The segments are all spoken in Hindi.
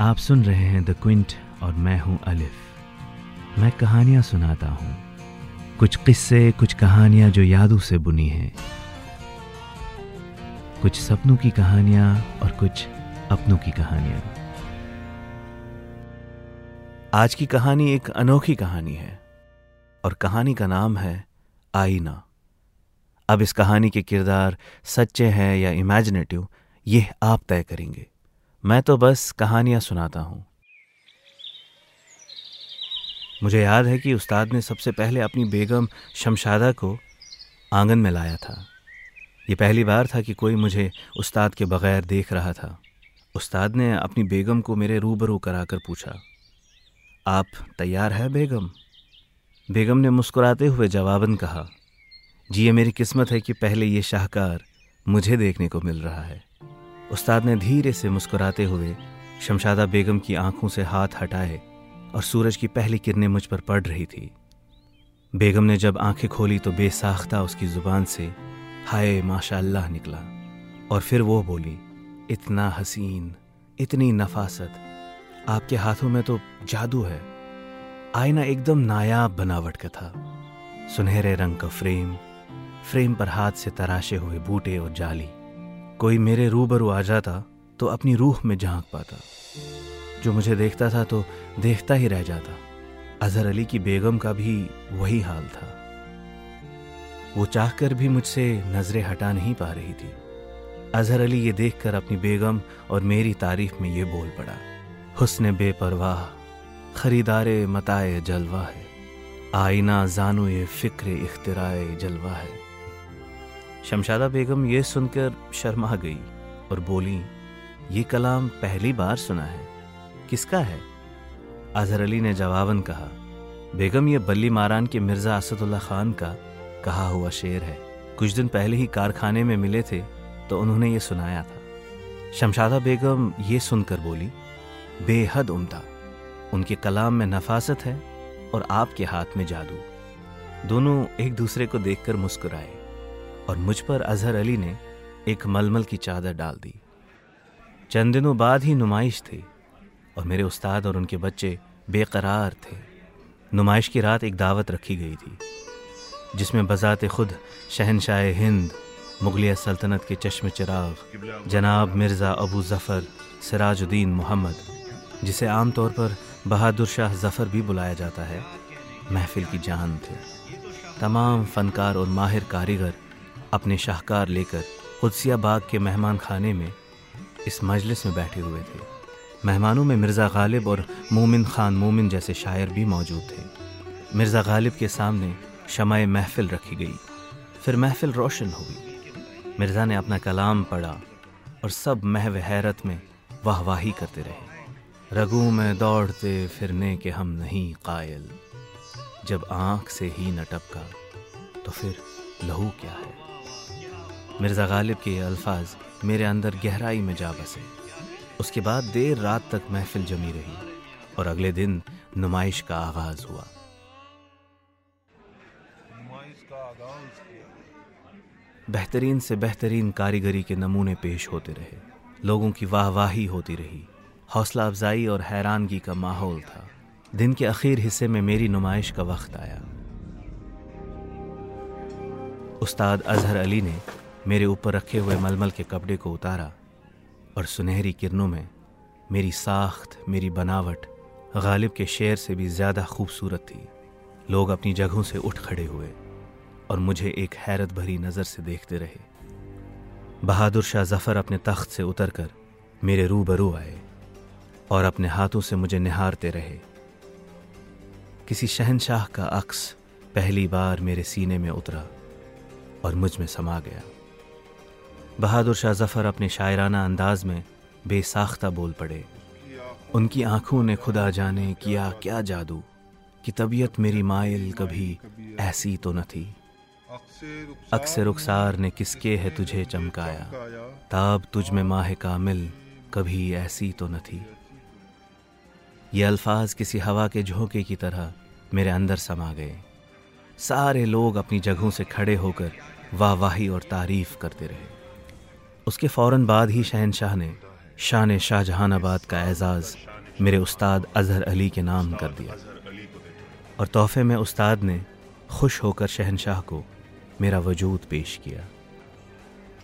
आप सुन रहे हैं द क्विंट और मैं हूँ अलिफ मैं कहानियाँ सुनाता हूँ। कुछ किस्से, कुछ कहानियाँ जो यादों से बुनी हैं। कुछ सपनों की कहानियाँ और कुछ अपनों की कहानियाँ। आज की कहानी एक अनोखी कहानी है और कहानी का नाम है आईना। अब इस कहानी के किरदार सच्चे हैं या इमेजिनेटिव ये आप तय करेंगे। मैं तो बस कहानियाँ सुनाता हूँ। मुझे याद है कि उस्ताद ने सबसे पहले अपनी बेगम शमशादा को आँगन में लाया था। ये पहली बार था कि कोई मुझे उस्ताद के बगैर देख रहा था। उस्ताद ने अपनी बेगम को मेरे रूबरू कराकर पूछा, आप तैयार है बेगम? बेगम ने मुस्कुराते हुए जवाबन कहा, जी, ये मेरी किस्मत है कि पहले ये शाहकार मुझे देखने को मिल रहा है। उस्ताद ने धीरे से मुस्कुराते हुए शमशादा बेगम की आँखों से हाथ हटाए और सूरज की पहली किरणें मुझ पर पड़ रही थी। बेगम ने जब आँखें खोली तो बेसाख्ता उसकी ज़ुबान से, हाय माशा अल्लाह निकला और फिर वो बोली, इतना हसीन, इतनी नफासत, आपके हाथों में तो जादू है। आईना एकदम नायाब बनावट का था। सुनहरे रंग का फ्रेम फ्रेम पर हाथ से तराशे हुए बूटे और जाली। कोई मेरे रूबरू आ जाता तो अपनी रूह में झाँक पाता। जो मुझे देखता था तो देखता ही रह जाता। अजहर अली की बेगम का भी वही हाल था। वो चाहकर भी मुझसे नज़रें हटा नहीं पा रही थी। अजहर अली ये देखकर अपनी बेगम और मेरी तारीफ़ में ये बोल पड़ा, हुस्न बेपरवाह, खरीदारे मताए जलवा है, आईना जानो ये फ़िक्र इख्तराए जलवा है। शमशादा बेगम ये सुनकर शर्मा गई और बोली, ये कलाम पहली बार सुना है। किसका है? अजहर अली ने जवाबन कहा, बेगम, ये बल्ली मारान के मिर्ज़ा असदुल्ला खान का कहा हुआ शेर है। कुछ दिन पहले ही कारखाने में मिले थे तो उन्होंने ये सुनाया था। शमशादा बेगम ये सुनकर बोली, बेहद उम्दा। उनके कलाम में नफासत है और आपके हाथ में जादू। दोनों एक दूसरे को देखकर मुस्कुराए। और मुझ पर अजहर अली ने एक मलमल की चादर डाल दी। चंद दिनों बाद ही नुमाइश थी और मेरे उस्ताद और उनके बच्चे बेकरार थे। नुमाइश की रात एक दावत रखी गई थी, जिसमें बजात खुद शहनशाह हिंद, मुगलिया सल्तनत के चश्म चिराग, जनाब मिर्ज़ा अबू ज़फ़र सिराजुद्दीन मोहम्मद, जिसे आम तौर पर बहादुर शाह ज़फ़र भी बुलाया जाता है, महफिल की जान थे। तमाम फ़नकार और माहिर कारीगर अपने शाहकार लेकर कुदसिया बाग के मेहमान खाने में इस मजलिस में बैठे हुए थे। मेहमानों में मिर्ज़ा गालिब और मोमिन ख़ान मोमिन जैसे शायर भी मौजूद थे। मिर्ज़ा गालिब के सामने शमाय महफिल रखी गई। फिर महफिल रोशन हुई मिर्ज़ा ने अपना कलाम पढ़ा और सब महव हैरत में वाहवाही करते रहे। रगू में दौड़ते फिरने के हम नहीं कायल। जब आँख से ही न टपका तो फिर लहू क्या है? मिर्ज़ा गालिब के ये अल्फाज मेरे अंदर गहराई में जा बसे। उसके बाद देर रात तक महफिल जमी रही और अगले दिन नुमाइश का आगाज़ हुआ। बेहतरीन से बेहतरीन कारीगरी के नमूने पेश होते रहे। लोगों की वाहवाही होती रही। हौसला अफजाई और हैरानगी का माहौल था। दिन के आखिर हिस्से में मेरी नुमाइश का वक्त आया। उस्ताद अजहर अली ने मेरे ऊपर रखे हुए मलमल के कपड़े को उतारा और सुनहरी किरणों में मेरी साख्त, मेरी बनावट गालिब के शेर से भी ज़्यादा खूबसूरत थी। लोग अपनी जगहों से उठ खड़े हुए और मुझे एक हैरत भरी नज़र से देखते रहे। बहादुर शाह जफ़र अपने तख्त से उतरकर मेरे रूबरू आए और अपने हाथों से मुझे निहारते रहे। किसी शहनशाह का अक्स पहली बार मेरे सीने में उतरा और मुझमें समा गया। बहादुर शाह जफ़र अपने शायराना अंदाज में बेसाख्ता बोल पड़े। उनकी आँखों ने खुदा जाने किया क्या जादू, कि तबीयत मेरी मायल कभी ऐसी तो न थी। अक्सर रुखसार ने किसके है तुझे चमकाया, ताब तुझ में माह कामिल कभी ऐसी तो न थी। ये अल्फाज किसी हवा के झोंके की तरह मेरे अंदर समा गए। सारे लोग अपनी जगहों से खड़े होकर वाहवाही और तारीफ़ करते रहे। उसके फ़ौर बाद ही शहनशाह ने शान शाहजहानाबाद का एजाज़ मेरे उस्ताद अजहर अली के नाम कर दिया। और तोहफे में उस्ताद ने खुश होकर शहनशाह को मेरा वजूद पेश किया।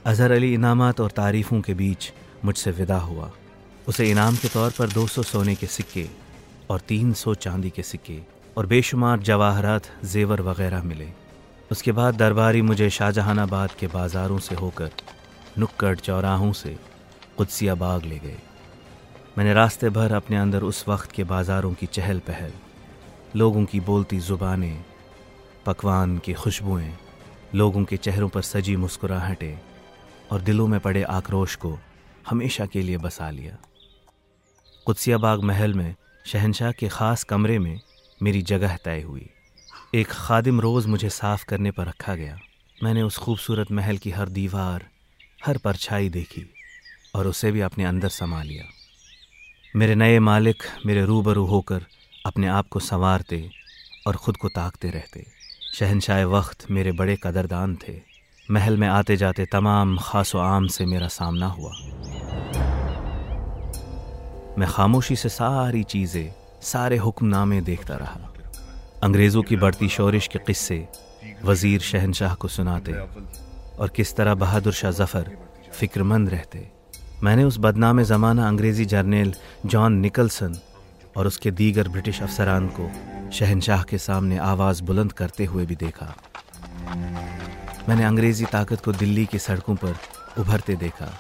अजहर अली इनामात और तारीफ़ों के बीच मुझसे विदा हुआ। उसे इनाम के तौर पर 200 सोने के सिक्के और 300 चांदी के सिक्के और बेशुमार जवाहरात, जेवर वगैरह मिले। उसके बाद दरबारी मुझे शाहजहानाबाद के बाज़ारों से होकर नुक्कड़ चौराहों से कुदसिया बाग ले गए। मैंने रास्ते भर अपने अंदर उस वक्त के बाज़ारों की चहल पहल, लोगों की बोलती ज़ुबानें, पकवान की खुशबुएँ, लोगों के चेहरों पर सजी मुस्कुराहटें और दिलों में पड़े आक्रोश को हमेशा के लिए बसा लिया। कुदसिया बाग महल में शहनशाह के ख़ास कमरे में मेरी जगह तय हुई। एक खादिम रोज़ मुझे साफ़ करने पर रखा गया। मैंने उस खूबसूरत महल की हर दीवार हर परछाई देखी और उसे भी अपने अंदर समा लिया। मेरे नए मालिक मेरे रूबरू होकर अपने आप को संवारते और ख़ुद को ताकते रहते। शहनशाह वक्त मेरे बड़े कदरदान थे। महल में आते जाते तमाम ख़ास आम से मेरा सामना हुआ। मैं खामोशी से सारी चीज़ें, सारे हुक्मनामे देखता रहा। अंग्रेज़ों की बढ़ती शोरिश के किस्से वज़ीर शहनशाह को सुनाते। और किस तरह बहादुर शाह जफ़र फ़िक्रमंद रहते। मैंने उस बदनाम ज़माना अंग्रेज़ी जर्नेल जॉन निकलसन और उसके दीगर ब्रिटिश अफसरान को शहनशाह के सामने आवाज़ बुलंद करते हुए भी देखा। मैंने अंग्रेज़ी ताकत को दिल्ली की सड़कों पर उभरते देखा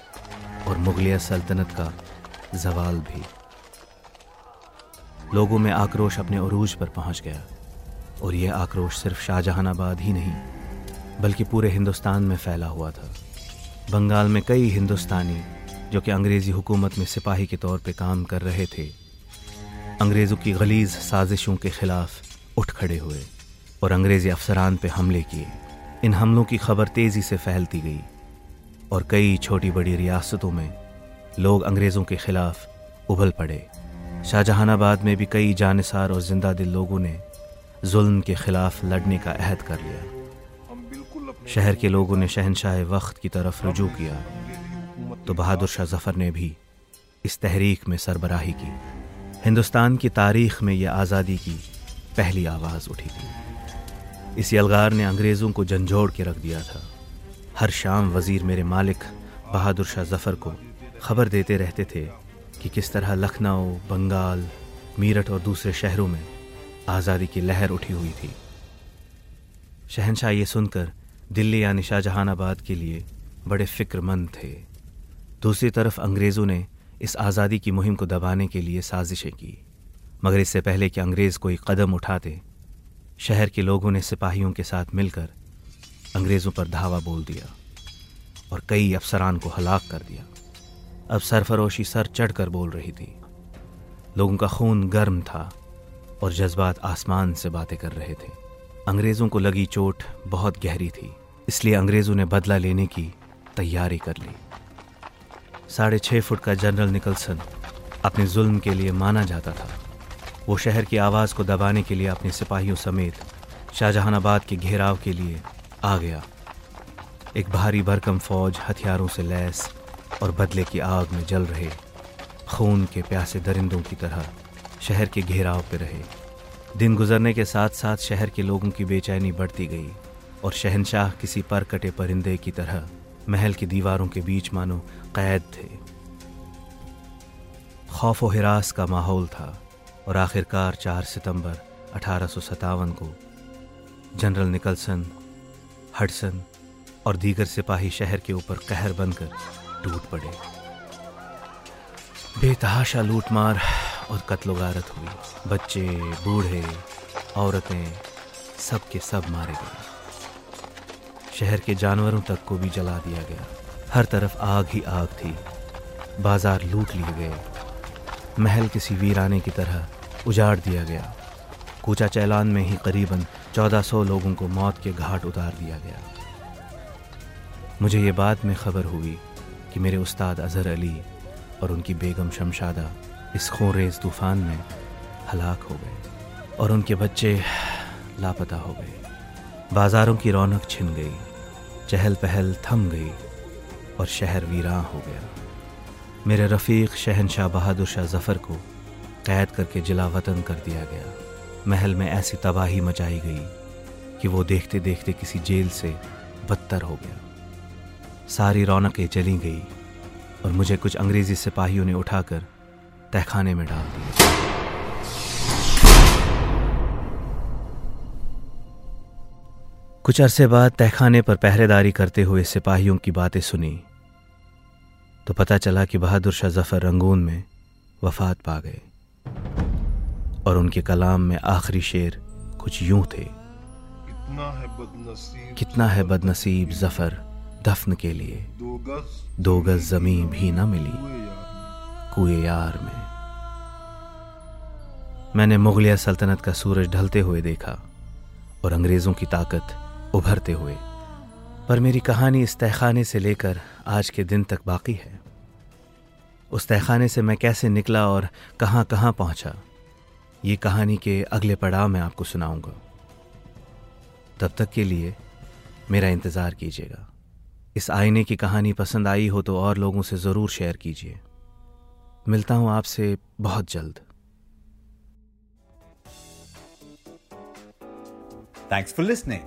और मुगलिया सल्तनत का जवाल भी। लोगों में आक्रोश अपने अरूज पर पहुँच गया और यह आक्रोश सिर्फ़ शाहजहानाबाद ही नहीं बल्कि पूरे हिंदुस्तान में फैला हुआ था। बंगाल में कई हिंदुस्तानी, जो कि अंग्रेज़ी हुकूमत में सिपाही के तौर पे काम कर रहे थे, अंग्रेज़ों की गलीज साजिशों के ख़िलाफ़ उठ खड़े हुए और अंग्रेज़ी अफसरान पे हमले किए। इन हमलों की खबर तेज़ी से फैलती गई और कई छोटी बड़ी रियासतों में लोग अंग्रेज़ों के ख़िलाफ़ उभल पड़े। शाहजहानाबाद में भी कई जानसार और ज़िंदा दिल लोगों ने जुल्म के ख़िलाफ़ लड़ने का अहद कर लिया। शहर के लोगों ने शहनशाह वक्त की तरफ़ रजू किया। तो बहादुर शाह जफ़र ने भी इस तहरीक में सरबराही की। हिंदुस्तान की तारीख में यह आज़ादी की पहली आवाज़ उठी थी। इस यलगार ने अंग्रेज़ों को झंझोड़ के रख दिया था। हर शाम वज़ीर मेरे मालिक बहादुर शाह जफ़र को खबर देते रहते थे कि किस तरह लखनऊ, बंगाल, मीरठ और दूसरे शहरों में आज़ादी की लहर उठी हुई थी। शहनशाह ये सुनकर दिल्ली यानी शाहजहानाबाद के लिए बड़े फ़िक्रमंद थे। दूसरी तरफ़ अंग्रेज़ों ने इस आज़ादी की मुहिम को दबाने के लिए साजिशें की। मगर इससे पहले कि अंग्रेज़ कोई कदम उठाते, शहर के लोगों ने सिपाहियों के साथ मिलकर अंग्रेज़ों पर धावा बोल दिया और कई अफसरान को हलाक कर दिया। अब सरफरोशी सर चढ़कर बोल रही थी, लोगों का खून गर्म था और जज्बात आसमान से बातें कर रहे थे। अंग्रेज़ों को लगी चोट बहुत गहरी थी। इसलिए अंग्रेज़ों ने बदला लेने की तैयारी कर ली। साढ़े छः फुट का जनरल निकलसन अपने जुल्म के लिए माना जाता था। वो शहर की आवाज़ को दबाने के लिए अपने सिपाहियों समेत शाहजहानाबाद के घेराव के लिए आ गया। एक भारी भरकम फौज हथियारों से लैस और बदले की आग में जल रहे, खून के प्यासे दरिंदों की तरह शहर के घेराव पर रहे। दिन गुजरने के साथ साथ शहर के लोगों की बेचैनी बढ़ती गई। और शहनशाह किसी पर कटे परिंदे की तरह महल की दीवारों के बीच मानो कैद थे। खौफ व हिरास का माहौल था और आखिरकार चार सितंबर अठारह को जनरल निकलसन, हडसन और दीगर सिपाही शहर के ऊपर कहर बनकर टूट पड़े। बेतहाशा लूटमार और कत्लो गारत हुई। बच्चे, बूढ़े, औरतें सब के सब मारे गए। शहर के जानवरों तक को भी जला दिया गया। हर तरफ़ आग ही आग थी। बाज़ार लूट लिए गए। महल किसी वीराने की तरह उजाड़ दिया गया। कूचा चैलान में ही करीबन चौदह सौ लोगों को मौत के घाट उतार दिया गया। मुझे ये बात में खबर हुई कि मेरे उस्ताद अज़हर अली और उनकी बेगम शमशादा इस खूरेज तूफ़ान में हलाक हो गए और उनके बच्चे लापता हो गए। बाज़ारों की रौनक छिन गई। चहल पहल थम गई और शहर वीरां हो गया। मेरे रफ़ीक शहनशाह बहादुर शाह जफ़र को कैद करके जिला वतन कर दिया गया। महल में ऐसी तबाही मचाई गई कि वो देखते देखते किसी जेल से बदतर हो गया। सारी रौनकें चली गई और मुझे कुछ अंग्रेज़ी सिपाहियों ने उठाकर तहखाने में डाल दिया। कुछ अरसे बाद तहखाने पर पहरेदारी करते हुए सिपाहियों की बातें सुनी तो पता चला कि बहादुर शाह ज़फ़र रंगून में वफात पा गए और उनके कलाम में आखिरी शेर कुछ यूँ थे कितना है बदनसीब कितना ज़फ़र दफन के लिए। दो गज ज़मीन भी ना मिली कुए यार में। मैंने मुगलिया सल्तनत का सूरज ढलते हुए देखा और अंग्रेज़ों की ताकत उभरते हुए। पर मेरी कहानी इस तहखाने से लेकर आज के दिन तक बाकी है। उस तहखाने से मैं कैसे निकला और कहाँ कहाँ पहुँचा, ये कहानी के अगले पड़ाव में आपको सुनाऊँगा। तब तक के लिए मेरा इंतज़ार कीजिएगा। इस आईने की कहानी पसंद आई हो तो और लोगों से ज़रूर शेयर कीजिए। मिलता हूँ आपसे बहुत जल्द। Thanks for listening.